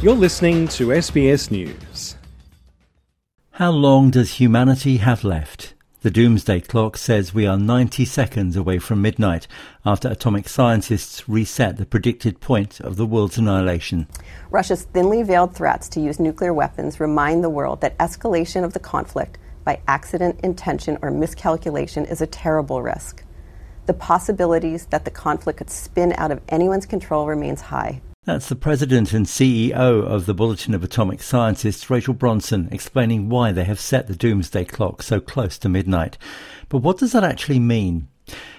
You're listening to SBS News. How long does humanity have left? The doomsday clock says we are 90 seconds away from midnight after atomic scientists reset the predicted point of the world's annihilation. Russia's thinly veiled threats to use nuclear weapons remind the world that escalation of the conflict by accident, intention, or miscalculation is a terrible risk. The possibilities that the conflict could spin out of anyone's control remains high. That's the president and CEO of the Bulletin of Atomic Scientists, Rachel Bronson, explaining why they have set the doomsday clock so close to midnight. But what does that actually mean?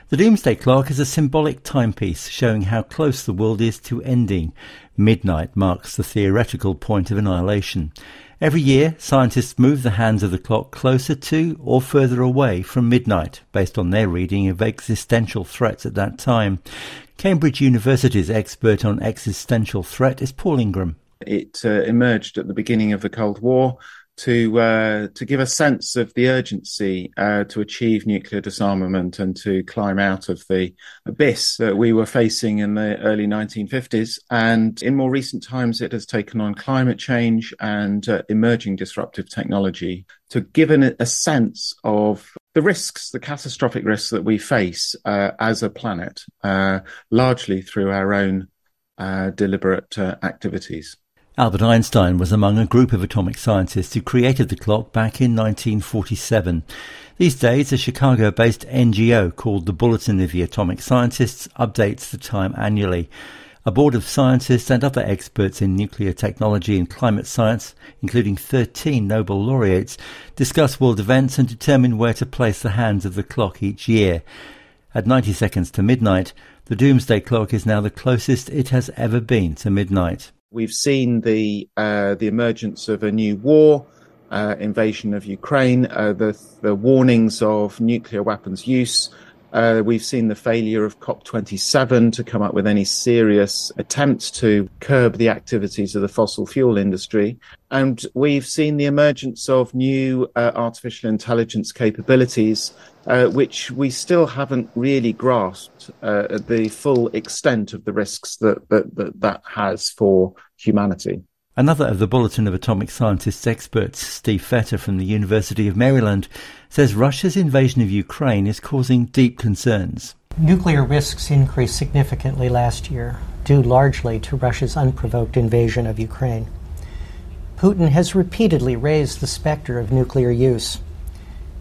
The doomsday clock is a symbolic timepiece showing how close the world is to ending. Midnight marks the theoretical point of annihilation. Every year, scientists move the hands of the clock closer to or further away from midnight based on their reading of existential threats at that time. Cambridge University's expert on existential threat is Paul Ingram. It uh, emerged at the beginning of the Cold War to uh, to give a sense of the urgency uh, to achieve nuclear disarmament and to climb out of the abyss that we were facing in the early 1950s. And in more recent times, it has taken on climate change and uh, emerging disruptive technology to give an, a sense of the risks, the catastrophic risks that we face uh, as a planet, uh, largely through our own uh, deliberate activities. Albert Einstein was among a group of atomic scientists who created the clock back in 1947. These days, a Chicago based NGO called the Bulletin of the Atomic Scientists updates the time annually. A board of scientists and other experts in nuclear technology and climate science, including 13 Nobel laureates, discuss world events and determine where to place the hands of the clock each year. At 90 seconds to midnight, the doomsday clock is now the closest it has ever been to midnight. We've seen the uh, the emergence of a new war, uh, invasion of Ukraine, uh, the the warnings of nuclear weapons use, uh, we've seen the failure of COP27 to come up with any serious attempts to curb the activities of the fossil fuel industry. And we've seen the emergence of new uh, artificial intelligence capabilities, uh, which we still haven't really grasped uh, the full extent of the risks that, that, that that has for humanity. Another of the Bulletin of Atomic Scientists experts, Steve Fetter from the University of Maryland, says Russia's invasion of Ukraine is causing deep concerns. Nuclear risks increased significantly last year, due largely to Russia's unprovoked invasion of Ukraine. Putin has repeatedly raised the specter of nuclear use.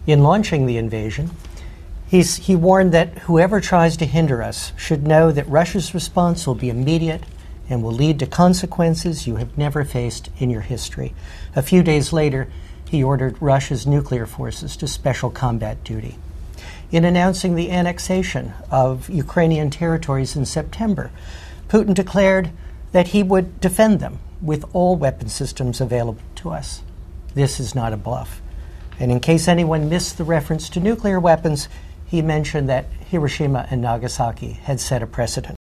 In launching the invasion, he warned that whoever tries to hinder us should know that Russia's response will be immediate and will lead to consequences you have never faced in your history. A few days later, he ordered Russia's nuclear forces to special combat duty. In announcing the annexation of Ukrainian territories in September, Putin declared that he would defend them with all weapon systems available to us. This is not a bluff. And in case anyone missed the reference to nuclear weapons, he mentioned that Hiroshima and Nagasaki had set a precedent.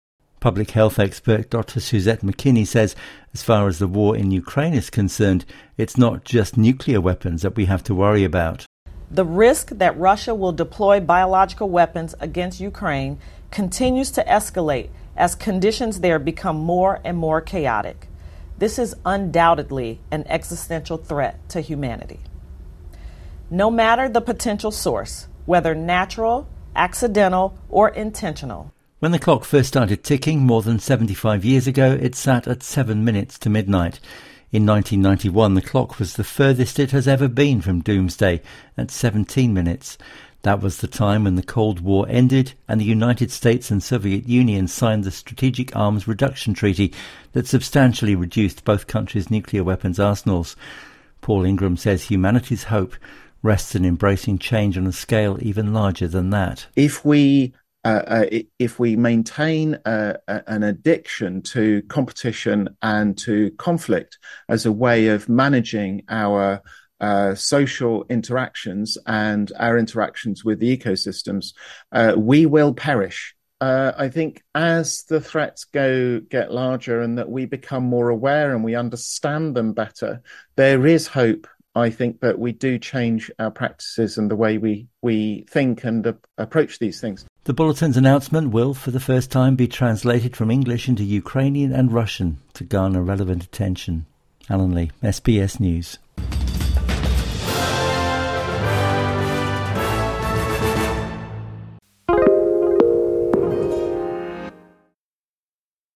Public health expert Dr. Suzette McKinney says, as far as the war in Ukraine is concerned, it's not just nuclear weapons that we have to worry about. The risk that Russia will deploy biological weapons against Ukraine continues to escalate as conditions there become more and more chaotic. This is undoubtedly an existential threat to humanity. No matter the potential source, whether natural, accidental, or intentional, when the clock first started ticking more than 75 years ago, it sat at 7 minutes to midnight. In 1991, the clock was the furthest it has ever been from doomsday, at 17 minutes. That was the time when the Cold War ended and the United States and Soviet Union signed the Strategic Arms Reduction Treaty that substantially reduced both countries' nuclear weapons arsenals. Paul Ingram says humanity's hope rests in embracing change on a scale even larger than that. If we uh, uh, if we maintain uh, an addiction to competition and to conflict as a way of managing our uh, social interactions and our interactions with the ecosystems, we will perish. I think as the threats go get larger and that we become more aware and we understand them better, there is hope I think that we do change our practices and the way we, we think and uh, approach these things. The Bulletin's announcement will, for the first time, be translated from English into Ukrainian and Russian. to garner relevant attention. Alan Lee, SBS News.